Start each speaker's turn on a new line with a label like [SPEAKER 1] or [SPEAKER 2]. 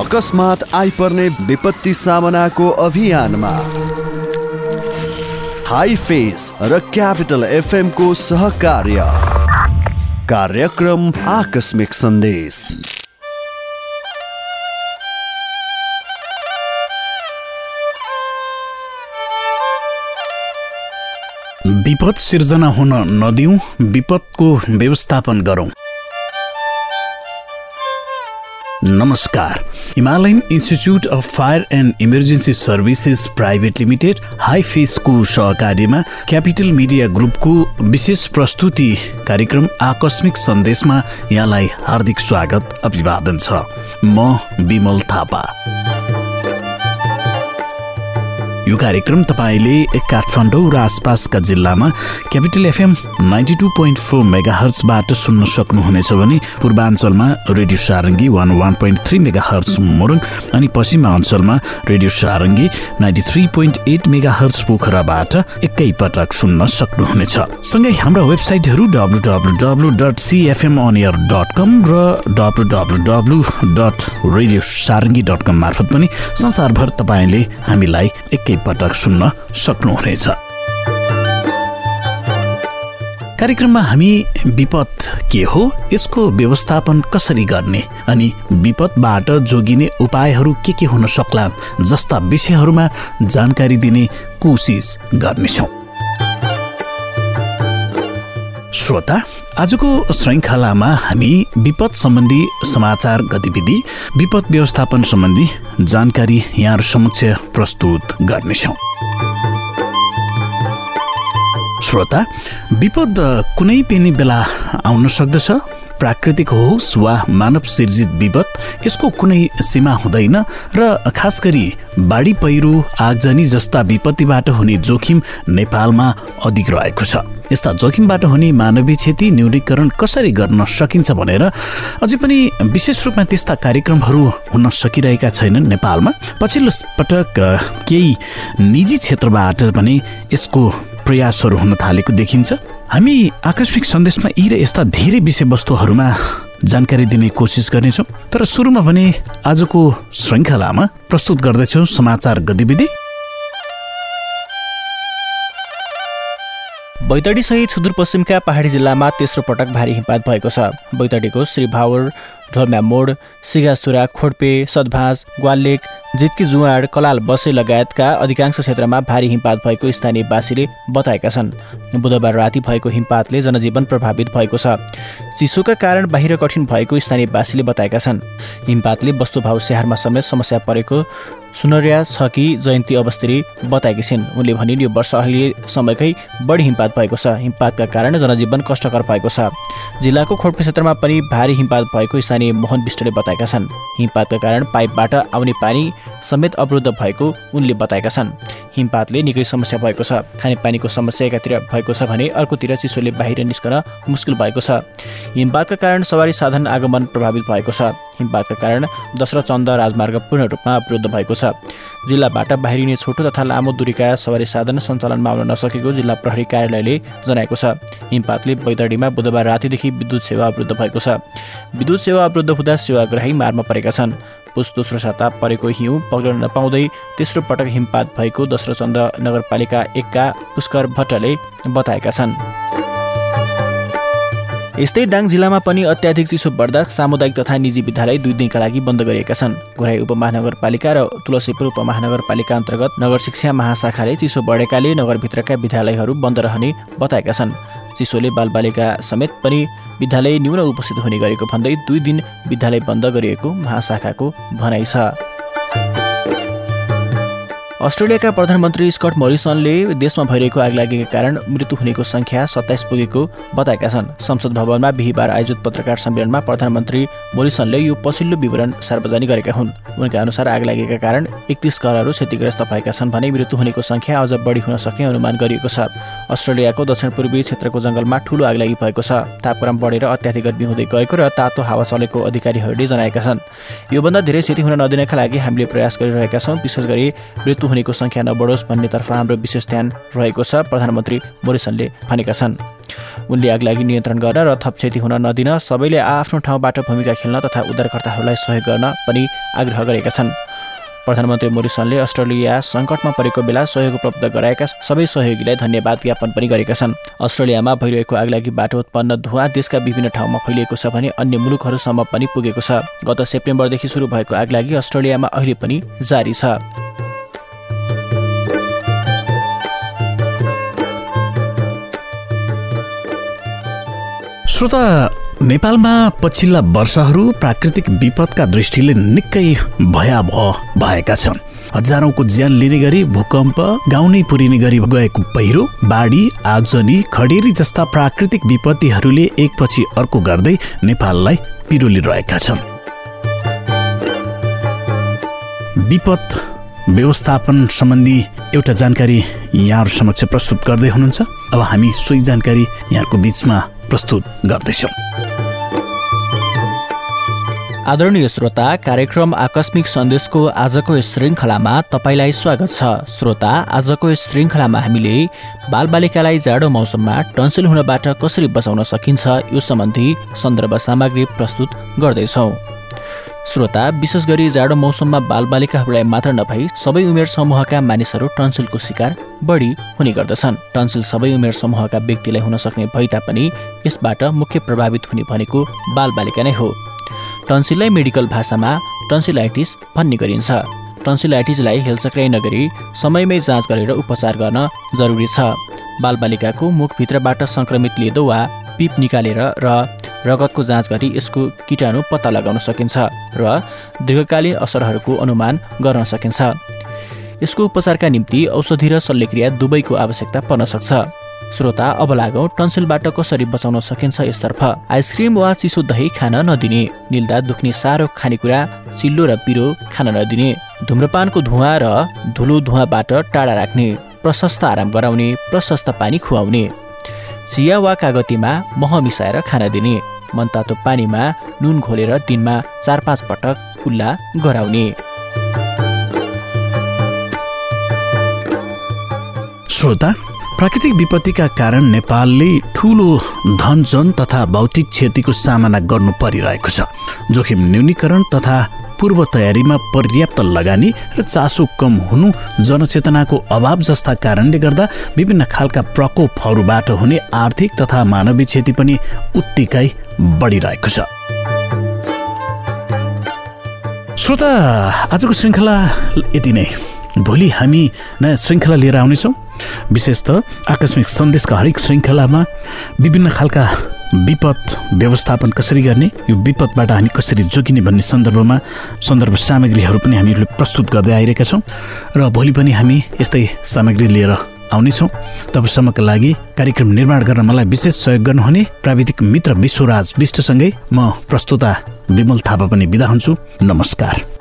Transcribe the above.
[SPEAKER 1] अकस्मात आइपर्ने विपत्ति सामनाको अभियानमा। हाई फेस र क्यापिटल एफएमको सहकार्य। कार्यक्रम आकस्मिक सन्देश।
[SPEAKER 2] विपद सिर्जना हुन नदिउँ विपदको व्यवस्थापन गरौँ। नमस्कार। Himalayan institute of fire and emergency services private limited high फेसको सहकार्यमा क्यापिटल मिडिया ग्रुपको विशेष प्रस्तुति कार्यक्रम आकस्मिक सन्देशमा यहाँलाई हार्दिक स्वागत अभिवादन छ। म विमल थापा। यो कार्यक्रम तपाईँले काठमाडौँ र आसपासका जिल्लामा capital FM ninety two point four mega हर्चबाट सुन्न सक्नुहुनेछ भने पूर्वाञ्चलमा radio Sarangi one one point three mega hertz Morang अनि पश्चिमाञ्चलमा radio Sarangi ninety three point eight mega hertz पोखराबाट एकैपटक सुन्न सक्नुहुनेछ। सँगै हाम्रा वेबसाइटहरू W W W dot C F M अनियर dot com र W W W dot radio Sarangi dot com मार्फत पनि संसारभर तपाईँले हामीलाई एकै पटक सुन्न सक्नुहुनेछ। कार्यक्रममा हामी विपद के हो यसको व्यवस्थापन कसरी गर्ने अनि विपदबाट जोगिने उपायहरू के के हुन सक्ला जस्ता विषयहरूमा जानकारी दिने कोसिस गर्नेछौँ। श्रोता आजको श्रृङ्खलामा हामी विपद सम्बन्धी समाचार गतिविधि विपद व्यवस्थापन सम्बन्धी जानकारी यहाँहरू समक्ष प्रस्तुत गर्नेछौँ। श्रोता विपद कुनै पनि बेला आउन सक्दछ। प्राकृतिक होस् वा मानव सिर्जित विपद यसको कुनै सीमा हुँदैन र खास गरी बाढी पहिरो आगजनी जस्ता विपत्तिबाट हुने जोखिम नेपालमा अधिक रहेको छ। यस्ता जोखिमबाट हुने मानवीय क्षति न्यूनीकरण कसरी गर्न सकिन्छ भनेर अझै पनि विशेष रूपमा त्यस्ता कार्यक्रमहरू हुन सकिरहेका छैनन् नेपालमा। पछिल्लो पटक केही निजी क्षेत्रबाट पनि यसको प्रयासहरू हुन थालेको देखिन्छ। हामी आकस्मिक सन्देशमा यी र यस्ता धेरै विषयवस्तुहरूमा जानकारी दिने कोसिस गर्नेछौँ। तर सुरुमा भने आजको श्रृङ्खलामा प्रस्तुत गर्दैछौँ समाचार गतिविधि।
[SPEAKER 3] बैतडी सहित सुदूरपश्चिमका पहाडी जिल्लामा तेस्रो पटक भारी हिमपात भएको छ। बैतडीको श्री भावर ढोलम्या मोड सिगासुरा खोडपे सदभाँस ग्वालेक जितकी जुवाड कलाल बसे लगायतका अधिकांश क्षेत्रमा भारी हिमपात भएको स्थानीयवासीले बताएका छन्। बुधबार राति भएको हिमपातले जनजीवन प्रभावित भएको छ। चिसोका कारण बाहिर कठिन भएको स्थानीयवासीले बताएका छन्। हिमपातले वस्तुभाव स्याहारमा समेत समस्या परेको सुनर्या छ कि जयन्ती अवस्थी बताएकी छिन्। उनले भनिन् यो वर्ष अहिले समयकै बढी हिमपात भएको छ। हिमपातका कारण जनजीवन कष्टकर भएको छ। जिल्लाको खोडपे क्षेत्रमा पनि भारी हिमपात भएको स्थानीय मोहन विष्टले बताएका छन्। हिमपातका कारण पाइपबाट आउने पानी समेत अवरुद्ध भएको उनले बताएका छन्। हिमपातले निकै समस्या भएको छ। खानेपानीको समस्या एकातिर भएको छ भने अर्कोतिर चिसोले बाहिर निस्कन मुस्किल भएको छ। हिमपातका कारण सवारी साधन आगमन प्रभावित भएको छ। हिमपातका कारण दशरथ चन्द राजमार्ग पूर्ण रूपमा अवरुद्ध भएको छ। जिल्लाबाट बाहिरिने छोटो तथा लामो दूरीका सवारी साधन सञ्चालनमा आउन नसकेको जिल्ला प्रहरी कार्यालयले जनाएको छ। हिमपातले बैतडीमा बुधबार रातिदेखि विद्युत सेवा अवरुद्ध भएको छ। विद्युत सेवा अवरुद्ध हुँदा सेवाग्राही मारमा परेका छन्। पुस दोस्रो साता परेको हिउँ पग्लन नपाउँदै तेस्रो पटक हिमपात भएको दोस्रो चन्द नगरपालिका एकका पुष्कर भट्टले बताएका छन्। यस्तै दाङ जिल्लामा पनि अत्याधिक चिसो बढ्दा सामुदायिक तथा निजी विद्यालय दुई दिनका लागि बन्द गरिएका छन्। घुराई उपमहानगरपालिका र तुलसीपुर उपमहानगरपालिका अन्तर्गत नगर शिक्षा महाशाखाले चिसो बढेकाले नगरभित्रका विद्यालयहरू बन्द रहने बताएका छन्। चिसोले बालबालिका समेत पनि विद्यालय न्यून उपस्थित हुने गरेको भन्दै दुई दिन विद्यालय बन्द गरिएको महाशाखाको भनाइ छ। अस्ट्रेलियाका प्रधानमन्त्री स्कट मोरिसनले देशमा भइरहेको आगलागीका कारण मृत्यु हुनेको सङ्ख्या सत्ताइस पुगेको बताएका छन्। संसद भवनमा बिहिबार आयोजित पत्रकार सम्मेलनमा प्रधानमन्त्री मोरिसनले यो पछिल्लो विवरण सार्वजनिक गरेका हुन्। उनका अनुसार आगलागीका कारण एकतिस घरहरू क्षतिग्रस्त भएका छन् भने मृत्यु हुनेको सङ्ख्या अझ बढी हुन सक्ने अनुमान गरिएको छ। अस्ट्रेलियाको दक्षिण पूर्वी क्षेत्रको जङ्गलमा ठूलो आगलागी भएको छ। तापक्रम बढेर अत्याधिक गर्मी हुँदै गएको र तातो हावा चलेको अधिकारीहरूले जनाएका छन्। योभन्दा धेरै क्षति हुन नदिनका लागि हामीले प्रयास गरिरहेका छौँ। विशेष गरी मृत्यु हुनेको सङ्ख्या नबढोस् भन्नेतर्फ हाम्रो विशेष ध्यान रहेको छ प्रधानमन्त्री मोरिसनले भनेका छन्। उनले आगलागी नियन्त्रण गर्न र थप क्षति हुन नदिन सबैले आफ्नो ठाउँबाट भूमिका खेल्न तथा उद्धारकर्ताहरूलाई सहयोग गर्न पनि आग्रह गरेका छन्। प्रधानमन्त्री मोरिसनले अस्ट्रेलिया सङ्कटमा परेको बेला सहयोग उपलब्ध गराएका सबै सहयोगीलाई धन्यवाद ज्ञापन पनि गरेका छन्। अस्ट्रेलियामा भइरहेको आगलागीबाट उत्पन्न धुवा देशका विभिन्न ठाउँमा फैलिएको छ भने अन्य मुलुकहरूसम्म पनि पुगेको छ। गत सेप्टेम्बरदेखि सुरु भएको आगलागी अस्ट्रेलियामा अहिले पनि जारी छ।
[SPEAKER 2] श्रोता नेपालमा पछिल्ला वर्षहरू प्राकृतिक विपदका दृष्टिले निकै भयावह भएका छन्। हजारौंको ज्यान लिने गरी भूकम्प गाउँ नै पुरिने गरी गएको पहिरो बाढी आगजनी खडेरी जस्ता प्राकृतिक विपत्तिहरूले एकपछि अर्को गर्दै नेपाललाई पिरोलिरहेका छन्। विपद व्यवस्थापन सम्बन्धी एउटा जानकारी यहाँहरू समक्ष प्रस्तुत गर्दै हुनुहुन्छ। अब हामी सोही जानकारी यहाँको बिचमा प्रस्तुत गर्दैछौँ।
[SPEAKER 3] आदरणीय श्रोता कार्यक्रम आकस्मिक सन्देशको आजको श्रृङ्खलामा तपाईँलाई स्वागत छ। श्रोता आजको श्रृङ्खलामा हामीले बालबालिकालाई जाडो मौसममा टन्सिल हुनबाट कसरी बचाउन सकिन्छ यो सम्बन्धी सन्दर्भ सामग्री प्रस्तुत गर्दैछौँ। श्रोता विशेष गरी जाडो मौसममा बालबालिकाहरूलाई मात्र नभई सबै उमेर समूहका मानिसहरू टन्सिलको शिकार बढी हुने गर्दछन्। टन्सिल सबै उमेर समूहका व्यक्तिलाई हुन सक्ने भए तापनि यसबाट मुख्य प्रभावित हुने भनेको बालबालिका नै हो। टन्सिललाई मेडिकल भाषामा टन्सिलाइटिस भन्ने गरिन्छ। टन्सिलाइटिसलाई हेलचक्राइ नगरी समयमै जाँच गरेर उपचार गर्न जरुरी छ। बालबालिकाको मुखभित्रबाट सङ्क्रमित लिँदो वा पिप निकालेर र रगतको जाँच गरी यसको किटाणु पत्ता लगाउन सकिन्छ र दीर्घकालीन असरहरूको अनुमान गर्न सकिन्छ। यसको उपचारका निम्ति औषधि र शल्यक्रिया दुवैको आवश्यकता पर्न सक्छ। श्रोता अब लागौँ टन्सिलबाट कसरी बचाउन सकिन्छ यसतर्फ। आइसक्रिम वा चिसो दही खान नदिने निल्दा दुख्ने साह्रो खानेकुरा चिल्लो र पिरो खान नदिने धुम्रपानको धुवा र धुलो धुवाबाट टाढा राख्ने प्रशस्त आराम गराउने प्रशस्त पानी खुवाउने। चिया वा कागतीमा मह मिसाएर खान दिने। मनतातो पानीमा नुन घोलेर दिनमा चार पाँच पटक कुल्ला गराउने।
[SPEAKER 2] श्रोता प्राकृतिक विपत्तिका कारण नेपालले ठुलो धनजन तथा भौतिक क्षतिको सामना गर्नु परिरहेको छ। जोखिम न्यूनीकरण तथा पूर्व तयारीमा पर्याप्त लगानी र चासो कम हुनु जनचेतनाको अभाव जस्ता कारणले गर्दा विभिन्न खालका प्रकोपहरूबाट हुने आर्थिक तथा मानवीय क्षति पनि उत्तिकै बढिरहेको छ। श्रोता आजको श्रृङ्खला यति नै। भोलि हामी नयाँ श्रृङ्खला लिएर आउनेछौँ। विशेष त आकस्मिक सन्देशका हरेक श्रृङ्खलामा विभिन्न खालका विपद व्यवस्थापन कसरी गर्ने? यो विपदबाट हामी कसरी जोगिने भन्ने सन्दर्भमा सन्दर्भ सामग्रीहरू पनि हामीले प्रस्तुत गर्दै आइरहेका छौँ र भोलि पनि हामी यस्तै सामग्री लिएर आउनेछौँ। तबसम्मका लागि कार्यक्रम निर्माण गर्न मलाई विशेष सहयोग गर्नुहुने प्राविधिक मित्र विश्वराज विष्टसँगै म प्रस्तुता विमल थापा पनि बिदा हुन्छु। नमस्कार।